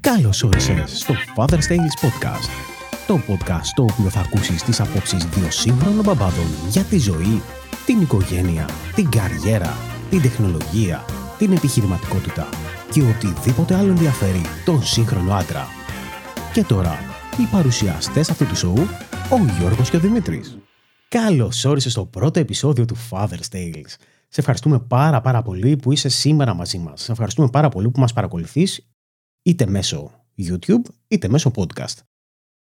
Καλώς όρισες στο Father's Tales Podcast. Το podcast στο οποίο θα ακούσεις τις απόψεις δύο σύγχρονων μπαμπάδων για τη ζωή, την οικογένεια, την καριέρα, την τεχνολογία, την επιχειρηματικότητα και οτιδήποτε άλλο ενδιαφέρει τον σύγχρονο άντρα. Και τώρα, οι παρουσιαστές αυτού του σοου, ο Γιώργος και ο Δημήτρης. Καλώς όρισες στο πρώτο επεισόδιο του Father's Tales. Σε ευχαριστούμε πάρα πάρα πολύ που είσαι σήμερα μαζί μας. Σε ευχαριστούμε πάρα πολύ που μας παρακολουθείς είτε μέσω YouTube είτε μέσω podcast.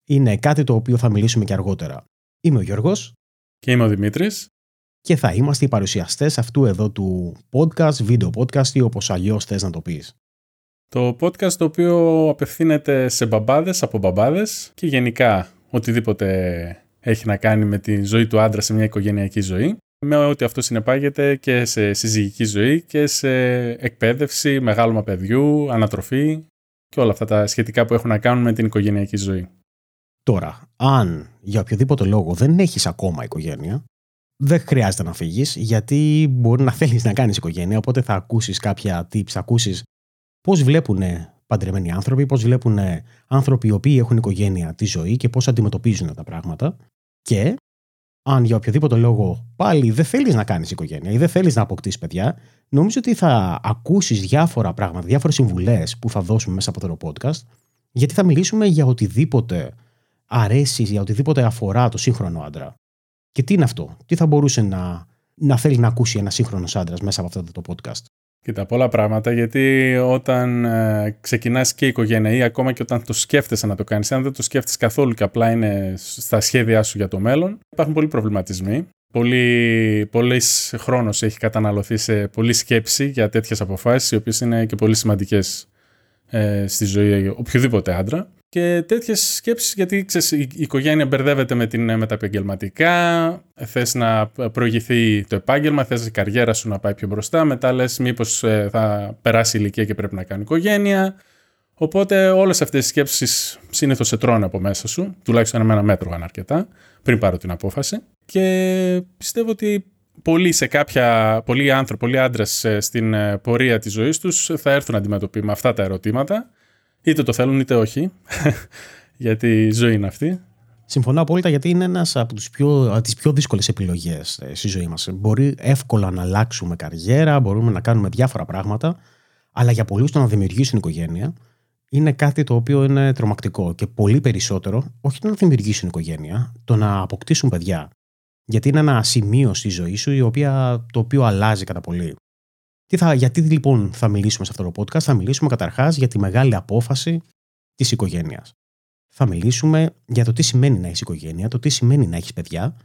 Είναι κάτι το οποίο θα μιλήσουμε και αργότερα. Είμαι ο Γιώργος. Και είμαι ο Δημήτρης. Και θα είμαστε οι παρουσιαστές αυτού εδώ του podcast, βίντεο podcast ή όπως αλλιώς θες να το πεις. Το podcast το οποίο απευθύνεται σε μπαμπάδες από μπαμπάδες και γενικά οτιδήποτε έχει να κάνει με τη ζωή του άντρα σε μια οικογενειακή ζωή με ό,τι αυτό συνεπάγεται και σε συζυγική ζωή και σε εκπαίδευση, μεγάλωμα παιδιού, ανατροφή και όλα αυτά τα σχετικά που έχουν να κάνουν με την οικογενειακή ζωή. Τώρα, αν για οποιοδήποτε λόγο δεν έχεις ακόμα οικογένεια, δεν χρειάζεται να φύγεις γιατί μπορεί να θέλεις να κάνεις οικογένεια, οπότε θα ακούσεις κάποια tips, θα ακούσεις πώς βλέπουν παντρεμένοι άνθρωποι, πώς βλέπουν άνθρωποι οι οποίοι έχουν οικογένεια τη ζωή και πώς αντιμετωπίζουν τα πράγματα και αν για οποιοδήποτε λόγο πάλι δεν θέλεις να κάνεις οικογένεια ή δεν θέλεις να αποκτήσεις παιδιά, νομίζω ότι θα ακούσεις διάφορα πράγματα, διάφορες συμβουλές που θα δώσουμε μέσα από το podcast, γιατί θα μιλήσουμε για οτιδήποτε αρέσεις, για οτιδήποτε αφορά το σύγχρονο άντρα. Και τι είναι αυτό, τι θα μπορούσε να, να θέλει να ακούσει ένας σύγχρονος άντρας μέσα από αυτό το podcast. Κοίτα, πολλά πράγματα, γιατί όταν ε, ξεκινάς και η οικογένεια ή ακόμα και όταν το σκέφτεσαι να το κάνεις, αν δεν το σκέφτεσαι καθόλου και απλά είναι στα σχέδιά σου για το μέλλον, υπάρχουν πολλοί προβληματισμοί. Πολύ, πολύς χρόνος έχει καταναλωθεί σε πολλή σκέψη για τέτοιες αποφάσεις, οι οποίες είναι και πολύ σημαντικές ε, στη ζωή οποιοδήποτε άντρα. Και τέτοιες σκέψεις, γιατί ξέρεις, η οικογένεια μπερδεύεται με, την, με τα επαγγελματικά, θες να προηγηθεί το επάγγελμα, θες η καριέρα σου να πάει πιο μπροστά, μετά λες μήπως ε, θα περάσει η ηλικία και πρέπει να κάνει οικογένεια. Οπότε όλες αυτές οι σκέψεις συνήθως σε τρώνε από μέσα σου, τουλάχιστον με ένα μέτρο αν αρκετά, πριν πάρω την απόφαση. Και πιστεύω ότι πολλοί σε κάποια, πολλοί άνθρωποι, πολλοί άντρες ε, στην ε, πορεία της ζωής τους θα έρθουν αντιμετωπί με αυτά τα ερωτήματα Είτε το θέλουν είτε όχι. γιατί η ζωή είναι αυτή. Συμφωνώ απόλυτα γιατί είναι ένας από τις πιο, τις πιο δύσκολες επιλογές ε, στη ζωή μας. Μπορεί εύκολα να αλλάξουμε καριέρα, μπορούμε να κάνουμε διάφορα πράγματα, αλλά για πολλούς το να δημιουργήσουν οικογένεια είναι κάτι το οποίο είναι τρομακτικό και πολύ περισσότερο, όχι το να δημιουργήσουν οικογένεια, το να αποκτήσουν παιδιά. Γιατί είναι ένα σημείο στη ζωή σου η οποία, το οποίο αλλάζει κατά πολύ. Τι θα, γιατί λοιπόν θα μιλήσουμε σε αυτό το podcast, θα μιλήσουμε καταρχάς για τη μεγάλη απόφαση της οικογένειας. Θα μιλήσουμε για το τι σημαίνει να έχεις οικογένεια, το τι σημαίνει να έχεις παιδιά,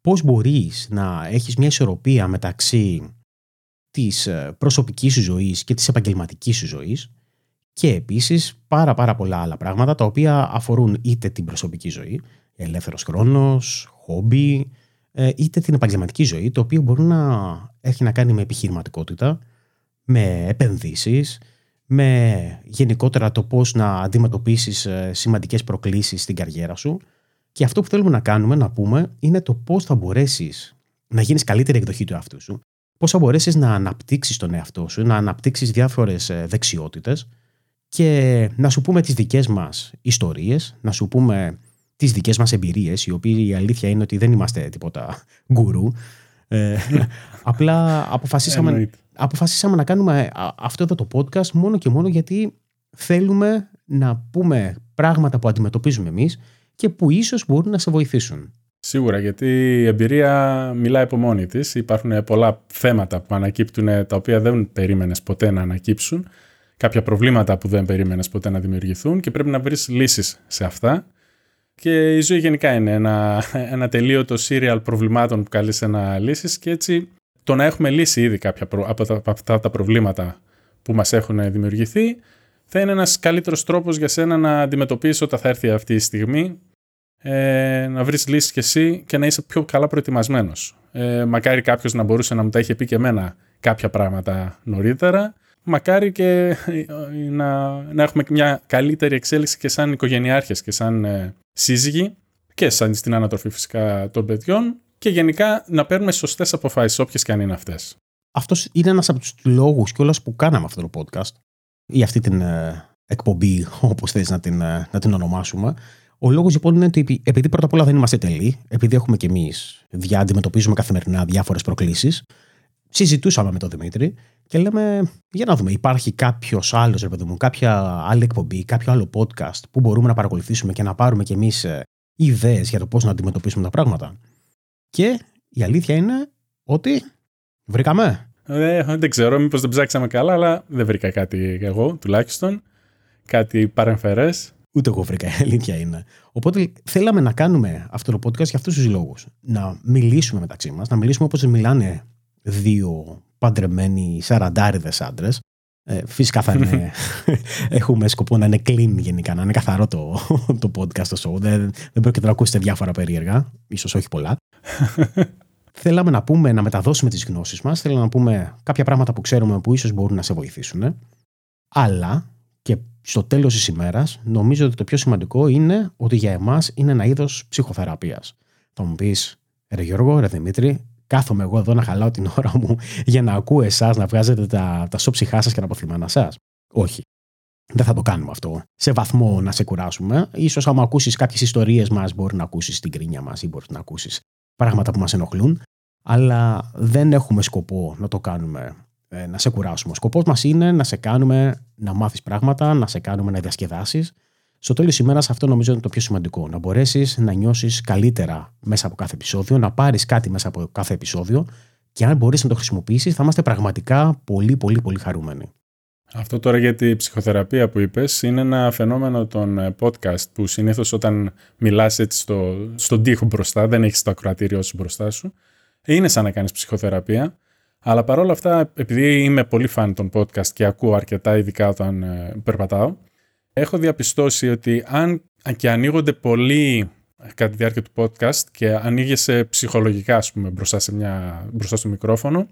πώς μπορείς να έχεις μια ισορροπία μεταξύ της ε, προσωπικής σου ζωής και της επαγγελματικής σου ζωής και επίσης πάρα πάρα πολλά άλλα πράγματα τα οποία αφορούν είτε την προσωπική ζωή, ελεύθερος χρόνος, χόμπι, ε, είτε την επαγγελματική ζωή, το οποίο μπορεί να έχει να κάνει με επιχειρηματικότητα, με επενδύσεις, με γενικότερα το πώς να αντιμετωπίσεις ε, σημαντικές προκλήσεις στην καριέρα σου. Και αυτό που θέλουμε να κάνουμε, να πούμε, είναι το πώς θα μπορέσεις να γίνεις καλύτερη εκδοχή του εαυτού σου, πώς θα μπορέσεις να αναπτύξεις τον εαυτό σου, να αναπτύξεις διάφορες ε, δεξιότητες και να σου πούμε τις δικές μας ιστορίες, να σου πούμε τις δικές μας εμπειρίες, οι οποίοι η αλήθεια είναι ότι δεν είμαστε τίποτα γκουρού. Ε, απλά αποφασίσαμε, αποφασίσαμε να κάνουμε αυτό εδώ το podcast μόνο και μόνο γιατί θέλουμε να πούμε πράγματα που αντιμετωπίζουμε εμείς και που ίσως μπορούν να σε βοηθήσουν. Σίγουρα, γιατί η εμπειρία μιλάει από μόνη της. Υπάρχουν πολλά θέματα που ανακύπτουν τα οποία δεν περίμενες ποτέ να ανακύψουν. Κάποια προβλήματα που δεν περίμενες ποτέ να δημιουργηθούν και πρέπει να βρεις λύσεις σε αυτά. Και η ζωή γενικά είναι ένα, ένα τελείωτο serial προβλημάτων που καλείσαι να λύσεις και έτσι το να έχουμε λύσει ήδη κάποια από, τα, αυτά τα προβλήματα που μας έχουν δημιουργηθεί θα είναι ένας καλύτερος τρόπος για σένα να αντιμετωπίσεις όταν θα έρθει αυτή η στιγμή ε, να βρεις λύσεις κι εσύ και να είσαι πιο καλά προετοιμασμένος. Ε, μακάρι κάποιος να μπορούσε να μου τα είχε πει και εμένα κάποια πράγματα νωρίτερα μακάρι και ε, να, να έχουμε μια καλύτερη εξέλιξη και σαν οικογενειάρχες και σαν ε, σύζυγοι και σαν στην ανατροφή φυσικά των παιδιών και γενικά να παίρνουμε σωστές αποφάσεις όποιες και αν είναι αυτές. Αυτός είναι ένας από τους λόγους κιόλας που κάναμε αυτό το podcast ή αυτή την, ε, εκπομπή, όπως θες να την, ε, να την ονομάσουμε. Ο λόγος λοιπόν είναι ότι επειδή πρώτα απ' όλα δεν είμαστε τελεί, επειδή έχουμε κι εμείς αντιμετωπίζουμε καθημερινά διάφορες προκλήσεις, συζητούσαμε με τον Δημήτρη και λέμε, για να δούμε, υπάρχει κάποιος άλλος, ρε παιδί μου, κάποια άλλη εκπομπή, κάποιο άλλο podcast που μπορούμε να παρακολουθήσουμε και να πάρουμε κι εμείς ε, ιδέες για το πώς να αντιμετωπίσουμε τα πράγματα. Και η αλήθεια είναι ότι βρήκαμε. Ε, δεν ξέρω, μήπως δεν ψάξαμε καλά, αλλά δεν βρήκα κάτι εγώ τουλάχιστον. Κάτι παρεμφερές. Ούτε εγώ βρήκα, η αλήθεια είναι. Οπότε θέλαμε να κάνουμε αυτό το podcast για αυτούς τους λόγους. Να μιλήσουμε μεταξύ μας, να μιλήσουμε όπως μιλάνε δύο παντρεμένοι σαραντάριδες άντρες. Ε, φυσικά θα είναι, έχουμε σκοπό να είναι clean γενικά, να είναι καθαρό το, το podcast το show. Δεν, δεν πρόκειται να ακούσετε διάφορα περίεργα, ίσως όχι πολλά. Θέλαμε να πούμε, να μεταδώσουμε τις γνώσεις μας. Θέλαμε να πούμε κάποια πράγματα που ξέρουμε που ίσως μπορούν να σε βοηθήσουν. Αλλά και στο τέλος της ημέρας, νομίζω ότι το πιο σημαντικό είναι ότι για εμάς είναι ένα είδος ψυχοθεραπείας. Θα μου πεις, Ρε Γιώργο, Ρε Δημήτρη, κάθομαι εγώ εδώ να χαλάω την ώρα μου για να ακούω εσάς να βγάζετε τα, τα σώψιχά σας και τα αποθυμένα σας. Όχι. Δεν θα το κάνουμε αυτό. Σε βαθμό να σε κουράσουμε. σω άμα ακούσεις κάποιες ιστορίες μας, μπορεί να ακούσεις την κρίνια μας ή μπορεί να ακούσεις πράγματα που μας ενοχλούν. Αλλά δεν έχουμε σκοπό να το κάνουμε ε, να σε κουράσουμε. Ο σκοπός μας είναι να σε κάνουμε να μάθεις πράγματα, να σε κάνουμε να διασκεδάσεις. Στο τέλος της ημέρας, αυτό νομίζω είναι το πιο σημαντικό. Να μπορέσεις να νιώσεις καλύτερα μέσα από κάθε επεισόδιο, να πάρεις κάτι μέσα από κάθε επεισόδιο και αν μπορείς να το χρησιμοποιήσεις, θα είμαστε πραγματικά πολύ, πολύ, πολύ χαρούμενοι. Αυτό τώρα για τη ψυχοθεραπεία που είπες είναι ένα φαινόμενο των ε, podcast που συνήθως όταν μιλάς έτσι στο, στον τοίχο μπροστά, δεν έχεις το ακροατήριό σου μπροστά σου, είναι σαν να κάνεις ψυχοθεραπεία. Αλλά παρόλα αυτά, επειδή είμαι πολύ φαν των podcast και ακούω αρκετά ειδικά όταν ε, περπατάω, έχω διαπιστώσει ότι αν και ανοίγονται πολύ κατά τη διάρκεια του podcast και ανοίγεσαι ψυχολογικά, ας πούμε, μπροστά, σε μια, μπροστά στο μικρόφωνο,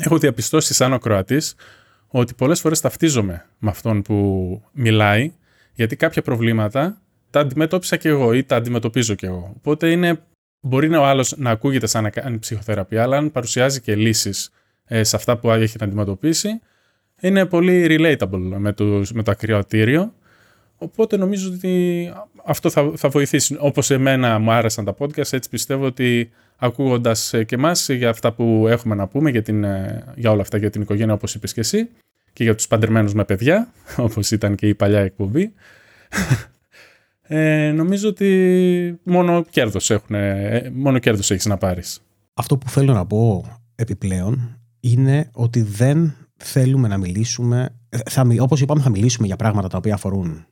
έχω διαπιστώσει σαν ο Κροατής ότι πολλές φορές ταυτίζομαι με αυτόν που μιλάει, γιατί κάποια προβλήματα τα αντιμετώπισα και εγώ ή τα αντιμετωπίζω και εγώ. Οπότε είναι, μπορεί να ο άλλος να ακούγεται σαν να κάνει ψυχοθεραπεία, αλλά αν παρουσιάζει και λύσεις ε, σε αυτά που έχει να αντιμετωπίσει, είναι πολύ relatable με το, με το ακριοτήριο. Οπότε νομίζω ότι αυτό θα, θα βοηθήσει. Όπως εμένα μου άρεσαν τα podcast, έτσι πιστεύω ότι ακούγοντας ε, και εμάς για αυτά που έχουμε να πούμε, για, την, ε, για όλα αυτά για την οικογένεια όπως είπες και εσύ, και για τους παντρεμένους με παιδιά, όπως ήταν και η παλιά εκπομπή, ε, νομίζω ότι μόνο κέρδος, έχουν, μόνο κέρδος έχεις να πάρεις. Αυτό που θέλω να πω επιπλέον είναι ότι δεν θέλουμε να μιλήσουμε, θα, όπως είπαμε θα μιλήσουμε για πράγματα τα οποία αφορούν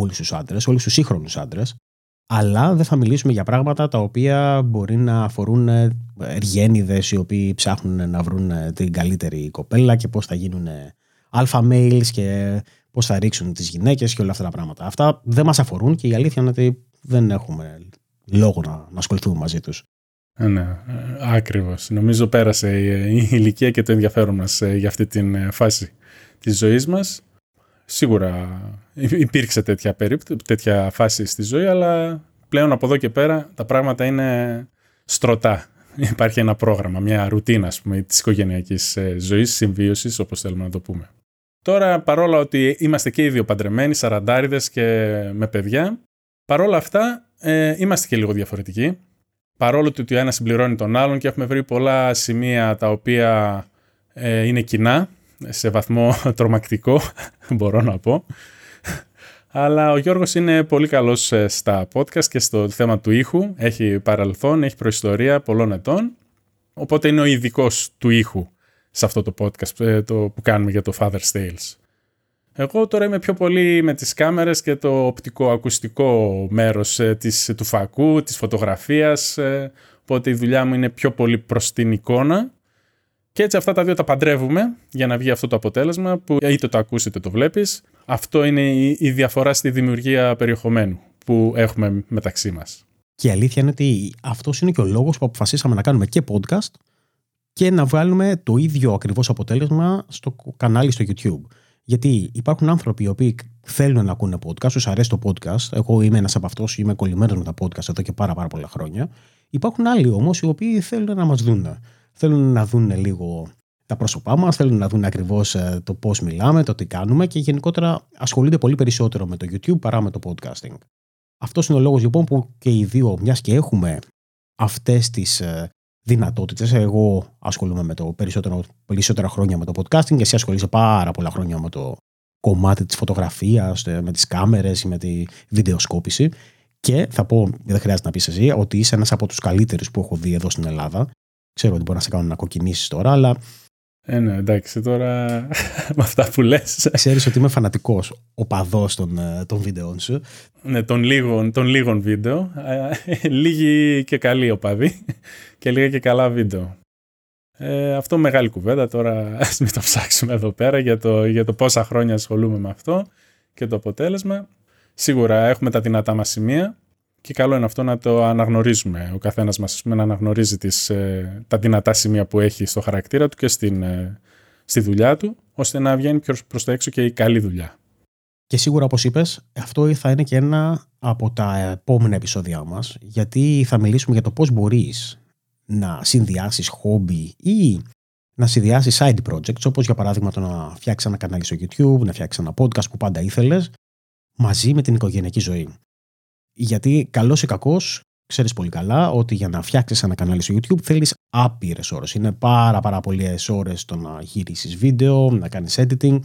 όλους τους άντρες, όλους τους σύγχρονους άντρες, αλλά δεν θα μιλήσουμε για πράγματα τα οποία μπορεί να αφορούν εργένιδες οι οποίοι ψάχνουν να βρουν την καλύτερη κοπέλα και πώς θα γίνουν αλφα males και πώς θα ρίξουν τις γυναίκες και όλα αυτά τα πράγματα. Αυτά δεν μας αφορούν και η αλήθεια είναι ότι δεν έχουμε λόγο να, να ασχοληθούμε μαζί τους. Ε, ναι, ε, ακριβώς. Νομίζω πέρασε η ηλικία και το ενδιαφέρον μας ε, για αυτή την φάση της ζωής μας. Σίγουρα υπήρξε τέτοια, περίπτωση, τέτοια φάση στη ζωή, αλλά πλέον από εδώ και πέρα τα πράγματα είναι στρωτά. Υπάρχει ένα πρόγραμμα, μια ρουτίνα ας πούμε, της οικογενειακής ζωής, συμβίωσης, όπως θέλουμε να το πούμε. Τώρα, παρόλα ότι είμαστε και οι δύο παντρεμένοι, σαραντάριδες και με παιδιά, παρόλα αυτά ε, είμαστε και λίγο διαφορετικοί παρόλο ότι ο ένας συμπληρώνει τον άλλον και έχουμε βρει πολλά σημεία τα οποία ε, είναι κοινά, σε βαθμό τρομακτικό, μπορώ να πω. Αλλά ο Γιώργος είναι πολύ καλός ε, στα podcast και στο θέμα του ήχου. Έχει παρελθόν, έχει προϊστορία πολλών ετών. Οπότε είναι ο ειδικός του ήχου σε αυτό το podcast ε, το που κάνουμε για το Father's Tales. Εγώ τώρα είμαι πιο πολύ με τις κάμερες και το οπτικό-ακουστικό μέρος ε, της, του φακού, της φωτογραφίας, ε, οπότε η δουλειά μου είναι πιο πολύ προς την εικόνα. Και έτσι αυτά τα δύο τα παντρεύουμε για να βγει αυτό το αποτέλεσμα που είτε το ακούσει είτε το βλέπεις. Αυτό είναι η, διαφορά στη δημιουργία περιεχομένου που έχουμε μεταξύ μας. Και η αλήθεια είναι ότι αυτός είναι και ο λόγος που αποφασίσαμε να κάνουμε και podcast και να βγάλουμε το ίδιο ακριβώς αποτέλεσμα στο κανάλι στο YouTube. Γιατί υπάρχουν άνθρωποι οι οποίοι θέλουν να ακούνε podcast, τους αρέσει το podcast. Εγώ είμαι ένας από αυτούς, είμαι κολλημένος με τα podcast εδώ και πάρα, πάρα πολλά χρόνια. Υπάρχουν άλλοι όμως οι οποίοι θέλουν να μας δουν. Θέλουν να δουν λίγο τα πρόσωπά μας, θέλουν να δουν ακριβώς ε, το πώς μιλάμε, το τι κάνουμε και γενικότερα ασχολούνται πολύ περισσότερο με το YouTube παρά με το podcasting. Αυτός είναι ο λόγος λοιπόν που και οι δύο, μιας και έχουμε αυτές τις ε, δυνατότητες. Εγώ ασχολούμαι με το περισσότερο, περισσότερα χρόνια με το podcasting και εσύ ασχολείσαι πάρα πολλά χρόνια με το κομμάτι της φωτογραφίας, ε, με τις κάμερες ή με τη βιντεοσκόπηση. Και θα πω, δεν χρειάζεται να πεις εσύ, ότι είσαι ένας από τους καλύτερους που έχω δει εδώ στην Ελλάδα. Ξέρω ότι μπορεί να σε κάνω να κοκκινήσει τώρα, αλλά ε, ναι, εντάξει, τώρα με αυτά που λες. Ξέρεις ότι είμαι φανατικός οπαδός των, ε, των βίντεο σου. Ναι, των λίγων, των λίγων βίντεο. Ε, λίγοι και καλοί οπαδοί και λίγα και καλά βίντεο. Ε, αυτό μεγάλη κουβέντα, τώρα ας μην το ψάξουμε εδώ πέρα για το, για το πόσα χρόνια ασχολούμαι με αυτό και το αποτέλεσμα. Σίγουρα έχουμε τα δυνατά μας σημεία και καλό είναι αυτό να το αναγνωρίζουμε. Ο καθένας μας να αναγνωρίζει τις, ε, τα δυνατά σημεία που έχει στο χαρακτήρα του και στην, ε, στη δουλειά του, ώστε να βγαίνει πιο προς τα έξω και η καλή δουλειά. Και σίγουρα, όπως είπες, αυτό θα είναι και ένα από τα επόμενα επεισόδια μας, γιατί θα μιλήσουμε για το πώς μπορείς να συνδυάσεις χόμπι ή να συνδυάσεις side projects, όπως για παράδειγμα το να φτιάξεις ένα κανάλι στο YouTube, να φτιάξεις ένα podcast που πάντα ήθελες, μαζί με την οικογενειακή ζωή. Γιατί καλός ή κακός, ξέρεις πολύ καλά ότι για να φτιάξεις ένα κανάλι στο YouTube θέλεις άπειρες ώρες. Είναι πάρα, πάρα πολλές ώρες το να γυρίσεις βίντεο, να κάνεις editing.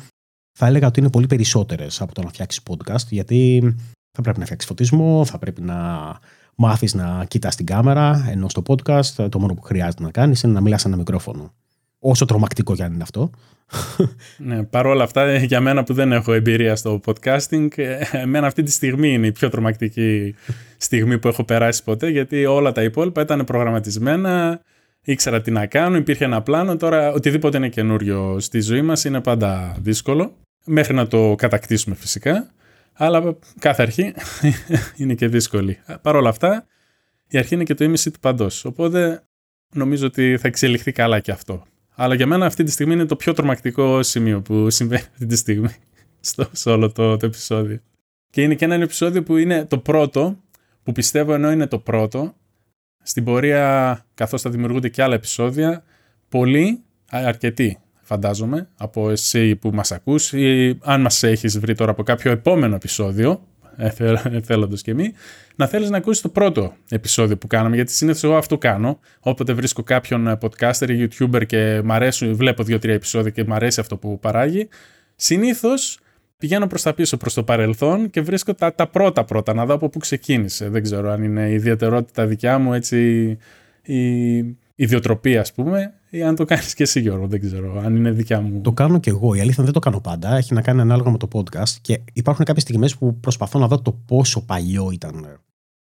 Θα έλεγα ότι είναι πολύ περισσότερες από το να φτιάξεις podcast, γιατί θα πρέπει να φτιάξεις φωτισμό, θα πρέπει να μάθεις να κοιτάς την κάμερα, ενώ στο podcast το μόνο που χρειάζεται να κάνεις είναι να μιλάς σε ένα μικρόφωνο. Όσο τρομακτικό κι αν είναι αυτό. Ναι, παρόλα αυτά, για μένα που δεν έχω εμπειρία στο podcasting, εμένα αυτή τη στιγμή είναι η πιο τρομακτική στιγμή που έχω περάσει ποτέ, γιατί όλα τα υπόλοιπα ήταν προγραμματισμένα, ήξερα τι να κάνω, υπήρχε ένα πλάνο. Τώρα, οτιδήποτε είναι καινούριο στη ζωή μας είναι πάντα δύσκολο, μέχρι να το κατακτήσουμε φυσικά. Αλλά κάθε αρχή είναι και δύσκολη. Παρ' όλα αυτά, η αρχή είναι και το ίμιση του παντός. Οπότε νομίζω ότι θα εξελιχθεί καλά και αυτό. Αλλά για μένα αυτή τη στιγμή είναι το πιο τρομακτικό σημείο που συμβαίνει αυτή τη στιγμή στο, σε όλο το, το επεισόδιο. Και είναι και ένα επεισόδιο που είναι το πρώτο, που πιστεύω ενώ είναι το πρώτο, στην πορεία καθώς θα δημιουργούνται και άλλα επεισόδια, πολλοί, αρκετοί φαντάζομαι, από εσύ που μας ακούς ή αν μας έχεις βρει τώρα από κάποιο επόμενο επεισόδιο, εθέλοντο και μη, να θέλεις να ακούσεις το πρώτο επεισόδιο που κάναμε. Γιατί συνήθως εγώ αυτό κάνω. Όποτε βρίσκω κάποιον podcaster ή YouTuber και μ' αρέσουν, βλέπω δύο-τρία επεισόδια και μ' αρέσει αυτό που παράγει, συνήθως πηγαίνω προς τα πίσω, προς το παρελθόν και βρίσκω τα, τα πρώτα πρώτα, να δω από πού ξεκίνησε. Δεν ξέρω αν είναι ιδιαιτερότητα δικιά μου, έτσι η ιδιοτροπία, ας πούμε, ή αν το κάνεις και εσύ, Γιώργο. Δεν ξέρω αν είναι δικιά μου. Το κάνω και εγώ. Η αλήθεια δεν το κάνω πάντα. Έχει να κάνει ανάλογα με το podcast και υπάρχουν κάποιες στιγμές που προσπαθώ να δω το πόσο παλιό ήταν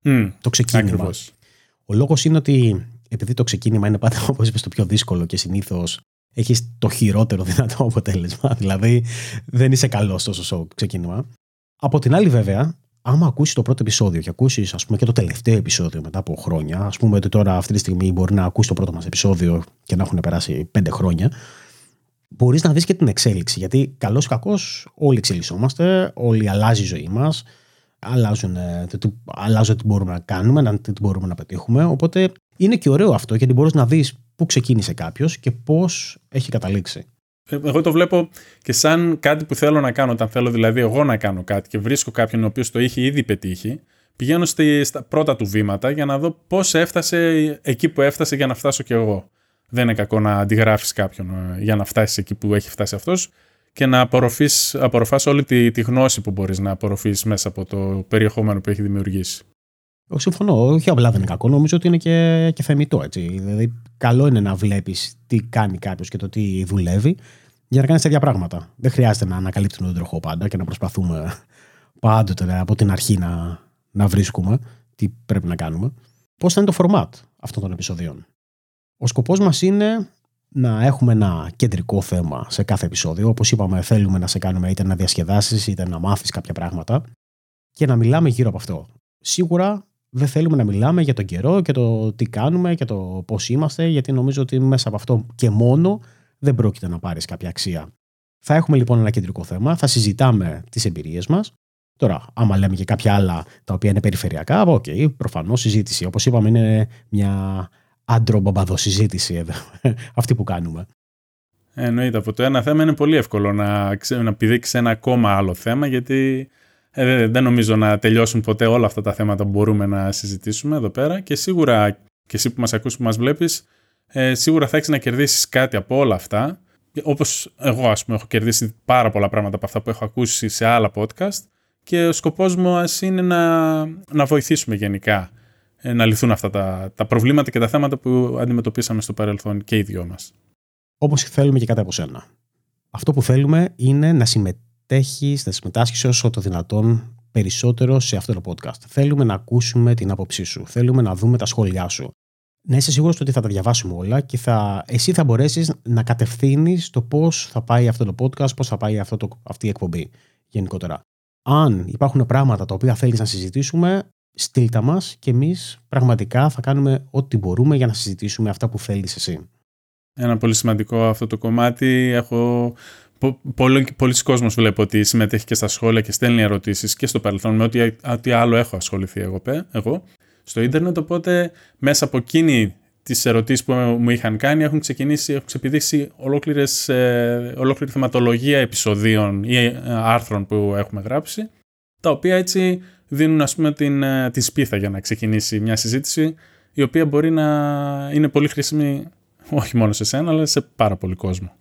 mm, το ξεκίνημα. Ακριβώς. Ο λόγος είναι ότι επειδή το ξεκίνημα είναι πάντα, όπως είπες, το πιο δύσκολο και συνήθως έχεις το χειρότερο δυνατό αποτέλεσμα. Δηλαδή δεν είσαι καλός τόσο στο ξεκίνημα. Από την άλλη, βέβαια, άμα ακούσεις το πρώτο επεισόδιο και ακούσεις ας πούμε και το τελευταίο επεισόδιο μετά από χρόνια, ας πούμε ότι τώρα αυτή τη στιγμή μπορεί να ακούσεις το πρώτο μας επεισόδιο και να έχουν περάσει πέντε χρόνια, μπορείς να δεις και την εξέλιξη. Γιατί καλός ή κακός όλοι εξελισσόμαστε, όλοι αλλάζει η ζωή μας, αλλάζουν, ε, αλλάζουν τι μπορούμε να κάνουμε, τι μπορούμε να πετύχουμε. Οπότε είναι και ωραίο αυτό γιατί μπορείς να δεις πού ξεκίνησε κάποιος και πώς έχει καταλήξει. Εγώ το βλέπω και σαν κάτι που θέλω να κάνω, όταν θέλω δηλαδή εγώ να κάνω κάτι και βρίσκω κάποιον ο οποίος το είχε ήδη πετύχει, πηγαίνω στη, στα πρώτα του βήματα για να δω πώς έφτασε εκεί που έφτασε για να φτάσω κι εγώ. Δεν είναι κακό να αντιγράφεις κάποιον ε, για να φτάσεις εκεί που έχει φτάσει αυτός και να απορροφείς, απορροφάς όλη τη, τη γνώση που μπορείς να απορροφήσεις μέσα από το περιεχόμενο που έχει δημιουργήσει. Εγώ συμφωνώ. Όχι απλά δεν είναι κακό. Νομίζω ότι είναι και, και θεμητό. Έτσι. Δηλαδή, καλό είναι να βλέπεις τι κάνει κάποιος και το τι δουλεύει για να κάνεις τέτοια πράγματα. Δεν χρειάζεται να ανακαλύπτουμε τον τροχό πάντα και να προσπαθούμε πάντοτε από την αρχή να, να βρίσκουμε τι πρέπει να κάνουμε. Πώς θα είναι το format αυτών των επεισοδίων; Ο σκοπός μας είναι να έχουμε ένα κεντρικό θέμα σε κάθε επεισόδιο. Όπως είπαμε, θέλουμε να σε κάνουμε είτε να διασκεδάσεις είτε να μάθεις κάποια πράγματα και να μιλάμε γύρω από αυτό. Σίγουρα δεν θέλουμε να μιλάμε για τον καιρό και το τι κάνουμε και το πώς είμαστε, γιατί νομίζω ότι μέσα από αυτό και μόνο δεν πρόκειται να πάρεις κάποια αξία. Θα έχουμε λοιπόν ένα κεντρικό θέμα, θα συζητάμε τις εμπειρίες μας. Τώρα, άμα λέμε και κάποια άλλα τα οποία είναι περιφερειακά, οκ, okay, προφανώς συζήτηση. Όπως είπαμε, είναι μια άντρο συζήτηση εδώ, αυτή που κάνουμε. Εννοείται. Από το ένα θέμα είναι πολύ εύκολο να, να πηδήξεις ένα ακόμα άλλο θέμα, γιατί ε, δεν νομίζω να τελειώσουν ποτέ όλα αυτά τα θέματα που μπορούμε να συζητήσουμε εδώ πέρα. Και σίγουρα, και εσύ που μας ακούς, που μας βλέπεις, ε, σίγουρα θα έχεις να κερδίσεις κάτι από όλα αυτά. Όπως εγώ, ας πούμε, έχω κερδίσει πάρα πολλά πράγματα από αυτά που έχω ακούσει σε άλλα podcast. Και ο σκοπός μου είναι να, να βοηθήσουμε γενικά ε, να λυθούν αυτά τα, τα προβλήματα και τα θέματα που αντιμετωπίσαμε στο παρελθόν και οι δυο μας. Όπως θέλουμε και κάτι από σένα. Αυτό που θέλουμε είναι να συμμετέχει, να συμμετάσχει όσο το δυνατόν περισσότερο σε αυτό το podcast. Θέλουμε να ακούσουμε την άποψή σου. Θέλουμε να δούμε τα σχόλιά σου. Να είσαι σίγουρος ότι θα τα διαβάσουμε όλα και θα, εσύ θα μπορέσεις να κατευθύνεις το πώς θα πάει αυτό το podcast, πώς θα πάει αυτό το, αυτή η εκπομπή γενικότερα. Αν υπάρχουν πράγματα τα οποία θέλεις να συζητήσουμε, στείλτα μας και εμείς πραγματικά θα κάνουμε ό,τι μπορούμε για να συζητήσουμε αυτά που θέλεις εσύ. Ένα πολύ σημαντικό αυτό το κομμάτι. Έχω Πολλοί, πολλοί κόσμος βλέπω ότι συμμετέχει και στα σχόλια και στέλνει ερωτήσεις και στο παρελθόν με ό,τι, ό,τι άλλο έχω ασχοληθεί εγώ, εγώ στο ίντερνετ, οπότε μέσα από εκείνη τις ερωτήσεις που μου είχαν κάνει έχουν ξεκινήσει, έχουν ξεπηδήσει ολόκληρες, ε, ολόκληρη θεματολογία επεισοδίων ή ε, άρθρων που έχουμε γράψει, τα οποία έτσι δίνουν ας πούμε την, ε, τη σπίθα για να ξεκινήσει μια συζήτηση η οποία μπορεί να είναι πολύ χρήσιμη όχι μόνο σε σένα αλλά σε πάρα πολύ κόσμο.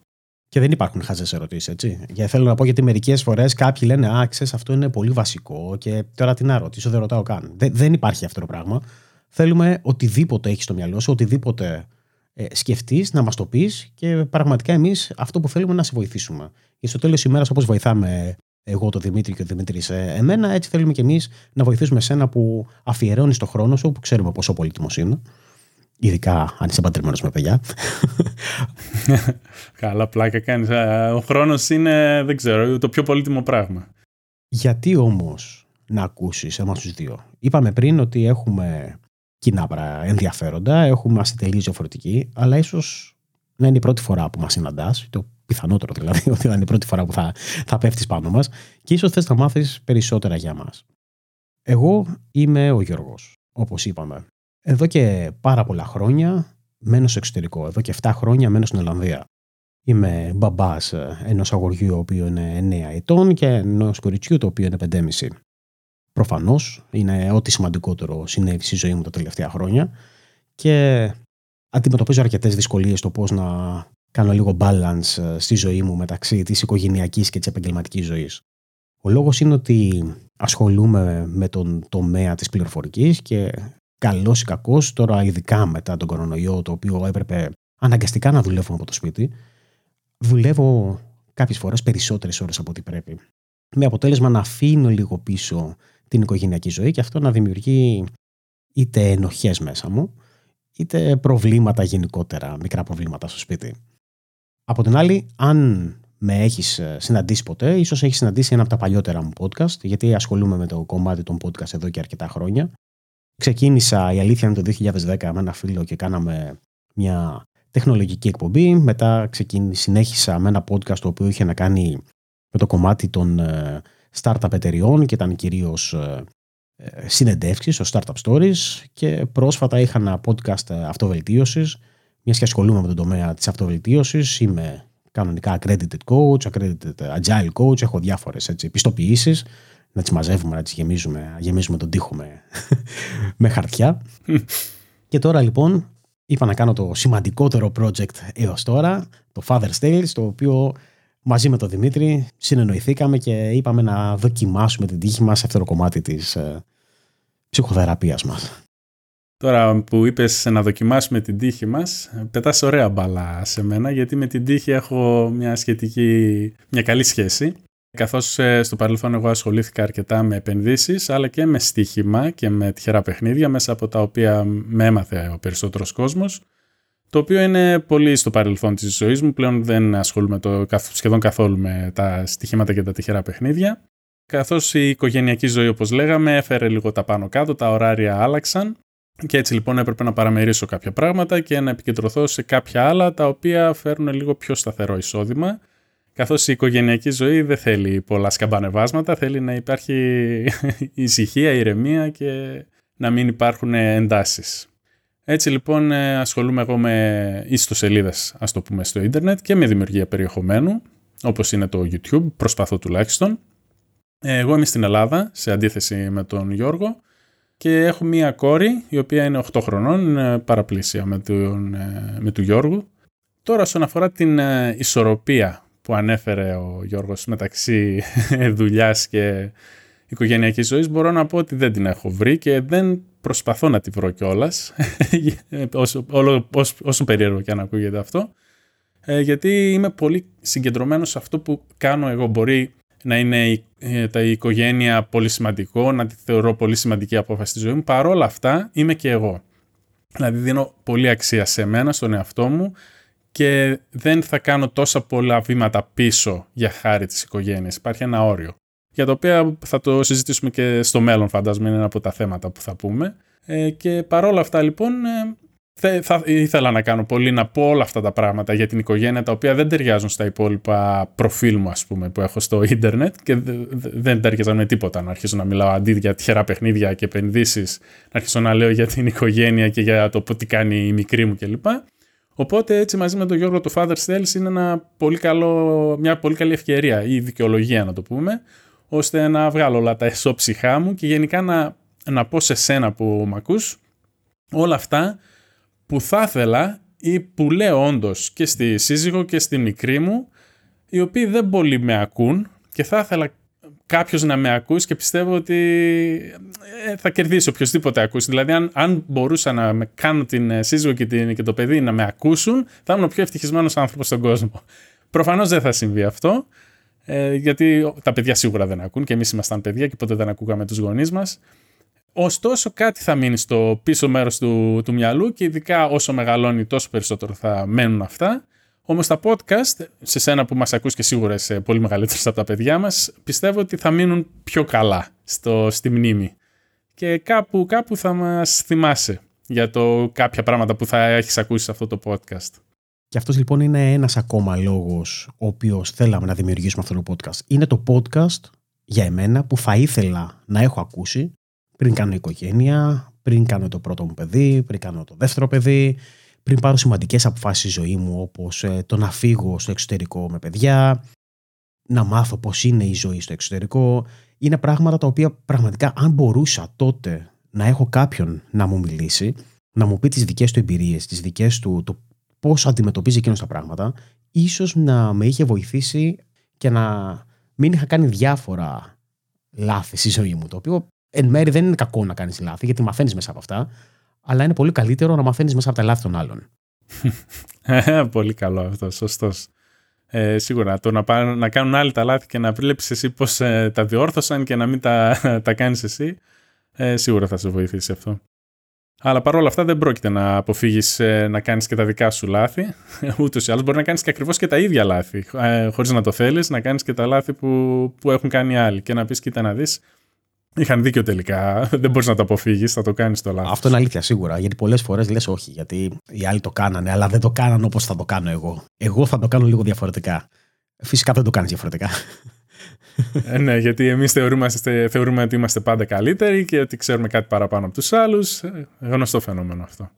Και δεν υπάρχουν χαζές ερωτήσεις, έτσι. Για θέλω να πω γιατί μερικές φορές κάποιοι λένε Α, ξέρεις, αυτό είναι πολύ βασικό και τώρα τι να ρωτήσω, δεν ρωτάω καν. Δεν, δεν υπάρχει αυτό το πράγμα. Θέλουμε οτιδήποτε έχεις στο μυαλό σου, οτιδήποτε ε, σκεφτείς να μας το πεις και πραγματικά εμείς αυτό που θέλουμε να σε βοηθήσουμε. Και στο τέλος της ημέρας, όπως βοηθάμε εγώ, τον Δημήτρη και ο Δημήτρης εμένα, έτσι θέλουμε κι εμείς να βοηθήσουμε εσένα που αφιερώνεις το χρόνο σου, που ξέρουμε πόσο πολύτιμος είναι. Ειδικά αν είσαι παντρεμένο με παιδιά. Καλά, πλάκα κάνεις. Ο χρόνος είναι, δεν ξέρω, το πιο πολύτιμο πράγμα. Γιατί όμως να ακούσεις εμάς τους δύο; Είπαμε πριν ότι έχουμε κοινά ενδιαφέροντα, έχουμε είμαστε τελείω διαφορετικοί, αλλά ίσως να είναι η πρώτη φορά που μας συναντάς, το πιθανότερο δηλαδή, ότι θα είναι η πρώτη φορά που θα, θα πέφτεις πάνω μας και ίσως θες να μάθεις περισσότερα για μας. Εγώ είμαι ο Γιώργος, όπως είπαμε. Εδώ και πάρα πολλά χρόνια μένω στο εξωτερικό. Εδώ και 7 χρόνια μένω στην Ολλανδία. Είμαι μπαμπάς ενός αγοριού, ο οποίος είναι 9 ετών, και ενός κοριτσιού, το οποίο είναι 5,5. Προφανώς είναι ό,τι σημαντικότερο συνέβη στη ζωή μου τα τελευταία χρόνια και αντιμετωπίζω αρκετές δυσκολίες στο πώς να κάνω λίγο balance στη ζωή μου μεταξύ της οικογενειακής και της επαγγελματικής ζωής. Ο λόγος είναι ότι ασχολούμαι με τον τομέα της πληροφορικής και καλός ή κακός, τώρα ειδικά μετά τον κορονοϊό, το οποίο έπρεπε αναγκαστικά να δουλεύω από το σπίτι, δουλεύω κάποιες φορές περισσότερες ώρες από ό,τι πρέπει. Με αποτέλεσμα να αφήνω λίγο πίσω την οικογενειακή ζωή και αυτό να δημιουργεί είτε ενοχές μέσα μου, είτε προβλήματα γενικότερα, μικρά προβλήματα στο σπίτι. Από την άλλη, αν με έχεις συναντήσει ποτέ, ίσως έχεις συναντήσει ένα από τα παλιότερα μου podcast, γιατί ασχολούμαι με το κομμάτι των podcast εδώ και αρκετά χρόνια. Ξεκίνησα, η αλήθεια είναι το 2010 με ένα φίλο και κάναμε μια τεχνολογική εκπομπή. Μετά ξεκίνησα, συνέχισα με ένα podcast το οποίο είχε να κάνει με το κομμάτι των ε, startup εταιριών και ήταν κυρίως ε, ε, συνεντεύξεις, στο Startup Stories και πρόσφατα είχα ένα podcast αυτοβελτίωσης μια και ασχολούμαι με τον τομέα της αυτοβελτίωσης. Είμαι κανονικά accredited coach, accredited agile coach, έχω διάφορες έτσι, πιστοποιήσεις να τις μαζεύουμε, να τις γεμίζουμε, γεμίζουμε τον τοίχο με, με χαρτιά. και τώρα λοιπόν είπα να κάνω το σημαντικότερο project έως τώρα, το Father's Tales, το οποίο μαζί με τον Δημήτρη συνεννοηθήκαμε και είπαμε να δοκιμάσουμε την τύχη μας σε αυτό το κομμάτι της ε, ψυχοθεραπείας μας. Τώρα που είπες να δοκιμάσουμε την τύχη μας, πετάς ωραία μπάλα σε μένα, γιατί με την τύχη έχω μια σχετική, μια καλή σχέση. Καθώς ε, στο παρελθόν εγώ ασχολήθηκα αρκετά με επενδύσεις αλλά και με στοίχημα και με τυχερά παιχνίδια μέσα από τα οποία με έμαθε ο περισσότερος κόσμος το οποίο είναι πολύ στο παρελθόν της ζωής μου. Πλέον δεν ασχολούμαι το, σχεδόν καθόλου με τα στοιχήματα και τα τυχερά παιχνίδια. Καθώς η οικογενειακή ζωή όπως λέγαμε έφερε λίγο τα πάνω κάτω, τα ωράρια άλλαξαν και έτσι λοιπόν έπρεπε να παραμερίσω κάποια πράγματα και να επικεντρωθώ σε κάποια άλλα τα οποία φέρουν λίγο πιο σταθερό εισόδημα καθώς η οικογενειακή ζωή δεν θέλει πολλά σκαμπανεβάσματα, θέλει να υπάρχει ησυχία, ηρεμία και να μην υπάρχουν εντάσεις. Έτσι λοιπόν ε, ασχολούμαι εγώ με ιστοσελίδες, ας το πούμε, στο ίντερνετ και με δημιουργία περιεχομένου, όπως είναι το YouTube, προσπαθώ τουλάχιστον. Ε, εγώ είμαι στην Ελλάδα, σε αντίθεση με τον Γιώργο, και έχω μία κόρη, η οποία είναι 8 χρονών, είναι παραπλήσια με τον, ε, με του Γιώργου. Τώρα, όσον αφορά την ισορροπία που ανέφερε ο Γιώργος μεταξύ δουλειάς και οικογενειακής ζωής, μπορώ να πω ότι δεν την έχω βρει και δεν προσπαθώ να τη βρω κιόλας. όσο, όσο, όσο περίεργο και αν ακούγεται αυτό. Ε, γιατί είμαι πολύ συγκεντρωμένος σε αυτό που κάνω εγώ. Μπορεί να είναι η, ε, τα οικογένεια πολύ σημαντικό, να τη θεωρώ πολύ σημαντική απόφαση στη ζωή μου. Παρ' όλα αυτά είμαι και εγώ. Δηλαδή δίνω πολύ αξία σε μένα, στον εαυτό μου και δεν θα κάνω τόσα πολλά βήματα πίσω για χάρη της οικογένειας. Υπάρχει ένα όριο για το οποίο θα το συζητήσουμε και στο μέλλον φαντάζομαι είναι ένα από τα θέματα που θα πούμε. Ε, και παρόλα αυτά λοιπόν ε, θα ήθελα να κάνω πολύ να πω όλα αυτά τα πράγματα για την οικογένεια τα οποία δεν ταιριάζουν στα υπόλοιπα προφίλ μου ας πούμε που έχω στο ίντερνετ και δεν ταιριάζουν με τίποτα να αρχίσω να μιλάω αντί για τυχερά παιχνίδια και επενδύσεις να αρχίσω να λέω για την οικογένεια και για το τι κάνει η μικρή μου κλπ. Οπότε έτσι μαζί με τον Γιώργο το Father's Tales είναι ένα πολύ καλό, μια πολύ καλή ευκαιρία ή δικαιολογία να το πούμε ώστε να βγάλω όλα τα εσώψυχά μου και γενικά να, να πω σε σένα που μ' ακούς όλα αυτά που θα ήθελα ή που λέω όντως και στη σύζυγο και στη μικρή μου οι οποίοι δεν πολύ με ακούν και θα ήθελα κάποιος να με ακούσει και πιστεύω ότι ε, θα κερδίσει οποιοδήποτε ακούσει. Δηλαδή αν, αν μπορούσα να με κάνω την ε, σύζυγο και, την, και το παιδί να με ακούσουν θα ήμουν ο πιο ευτυχισμένος άνθρωπος στον κόσμο. Προφανώς δεν θα συμβεί αυτό ε, γιατί τα παιδιά σίγουρα δεν ακούν και εμείς ήμασταν παιδιά και ποτέ δεν ακούγαμε τους γονείς μας. Ωστόσο κάτι θα μείνει στο πίσω μέρος του, του μυαλού και ειδικά όσο μεγαλώνει τόσο περισσότερο θα μένουν αυτά. Όμως τα podcast, σε σένα που μας ακούς και σίγουρα είσαι πολύ μεγαλύτερος από τα παιδιά μας, πιστεύω ότι θα μείνουν πιο καλά στο, στη μνήμη. Και κάπου, κάπου θα μας θυμάσαι για το κάποια πράγματα που θα έχεις ακούσει σε αυτό το podcast. Και αυτός λοιπόν είναι ένας ακόμα λόγος ο οποίος θέλαμε να δημιουργήσουμε αυτό το podcast. Είναι το podcast για εμένα που θα ήθελα να έχω ακούσει πριν κάνω οικογένεια, πριν κάνω το πρώτο μου παιδί, πριν κάνω το δεύτερο παιδί, πριν πάρω σημαντικές αποφάσεις στη ζωή μου όπως ε, το να φύγω στο εξωτερικό με παιδιά, να μάθω πώς είναι η ζωή στο εξωτερικό. Είναι πράγματα τα οποία πραγματικά αν μπορούσα τότε να έχω κάποιον να μου μιλήσει, να μου πει τις δικές του εμπειρίες, τις δικές του, το πώς αντιμετωπίζει εκείνος τα πράγματα, ίσως να με είχε βοηθήσει και να μην είχα κάνει διάφορα λάθη στη ζωή μου. Το οποίο εν μέρει δεν είναι κακό να κάνεις λάθη, γιατί μαθαίνεις μέσα από αυτά, αλλά είναι πολύ καλύτερο να μαθαίνεις μέσα από τα λάθη των άλλων. πολύ καλό αυτό, σωστός. Ε, σίγουρα το να, να κάνουν άλλοι τα λάθη και να βλέπεις εσύ πώς ε, τα διόρθωσαν και να μην τα, τα κάνεις εσύ, ε, σίγουρα θα σε βοηθήσει αυτό. Αλλά παρόλα αυτά δεν πρόκειται να αποφύγεις ε, να κάνεις και τα δικά σου λάθη. Ούτως ή άλλως μπορεί να κάνεις και ακριβώς και τα ίδια λάθη. Ε, Χωρίς να το θέλεις, να κάνεις και τα λάθη που, που έχουν κάνει άλλοι. Και να πεις, κοίτα να δεις, Είχαν δίκιο τελικά. Δεν μπορείς να το αποφύγεις, θα το κάνεις το λάθος. Αυτό είναι αλήθεια σίγουρα. Γιατί πολλές φορές λες όχι, γιατί οι άλλοι το κάνανε, αλλά δεν το κάνανε όπως θα το κάνω εγώ. Εγώ θα το κάνω λίγο διαφορετικά. Φυσικά δεν το κάνεις διαφορετικά. ε, ναι, γιατί εμείς θεωρούμε, θεωρούμε ότι είμαστε πάντα καλύτεροι και ότι ξέρουμε κάτι παραπάνω από τους άλλους. Ε, γνωστό φαινόμενο αυτό.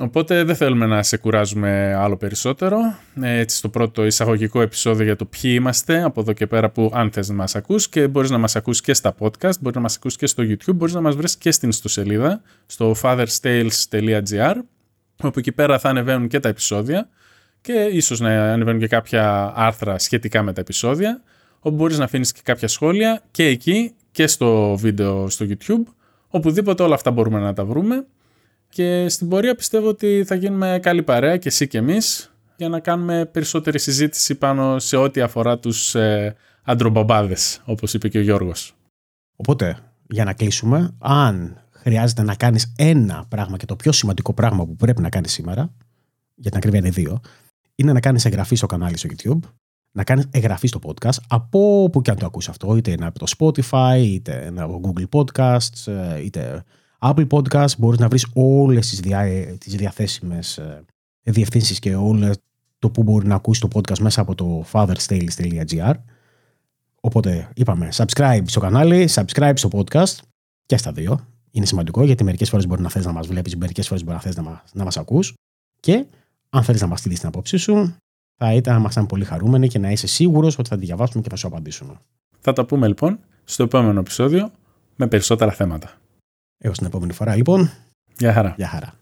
Οπότε δεν θέλουμε να σε κουράζουμε άλλο περισσότερο. Ε, έτσι στο πρώτο εισαγωγικό επεισόδιο για το ποιοι είμαστε από εδώ και πέρα που αν θες να μας ακούς και μπορείς να μας ακούς και στα podcast, μπορείς να μας ακούς και στο YouTube, μπορείς να μας βρεις και στην ιστοσελίδα στο fatherstales.gr όπου εκεί πέρα θα ανεβαίνουν και τα επεισόδια και ίσως να ανεβαίνουν και κάποια άρθρα σχετικά με τα επεισόδια όπου μπορείς να αφήνεις και κάποια σχόλια και εκεί και στο βίντεο στο YouTube οπουδήποτε όλα αυτά μπορούμε να τα βρούμε και στην πορεία πιστεύω ότι θα γίνουμε καλή παρέα και εσύ και εμείς για να κάνουμε περισσότερη συζήτηση πάνω σε ό,τι αφορά τους ε, αντρομπαμπάδες, όπως είπε και ο Γιώργος. Οπότε, για να κλείσουμε, αν χρειάζεται να κάνεις ένα πράγμα και το πιο σημαντικό πράγμα που πρέπει να κάνεις σήμερα, για την ακρίβεια είναι δύο, είναι να κάνεις εγγραφή στο κανάλι στο YouTube, να κάνεις εγγραφή στο podcast, από όπου και αν το ακούσει αυτό, είτε είναι από το Spotify, είτε είναι από Google Podcasts, ε, είτε Apple Podcast μπορείς να βρεις όλες τις, διά, τις διαθέσιμες ε, διευθύνσεις και όλα το που μπορεί να ακούσεις το podcast μέσα από το fatherstales.gr Οπότε είπαμε subscribe στο κανάλι, subscribe στο podcast και στα δύο. Είναι σημαντικό γιατί μερικές φορές μπορεί να θες να μας βλέπεις, μερικές φορές μπορεί να θες να, να μας ακούς. Και αν θέλει να μας στείλεις την απόψη σου, θα ήταν, μας ήταν πολύ χαρούμενοι και να είσαι σίγουρος ότι θα τη διαβάσουμε και θα σου απαντήσουμε. Θα τα πούμε λοιπόν στο επόμενο επεισόδιο με περισσότερα θέματα. Έως την επόμενη φορά λοιπόν. Γεια χαρά. Γεια χαρά.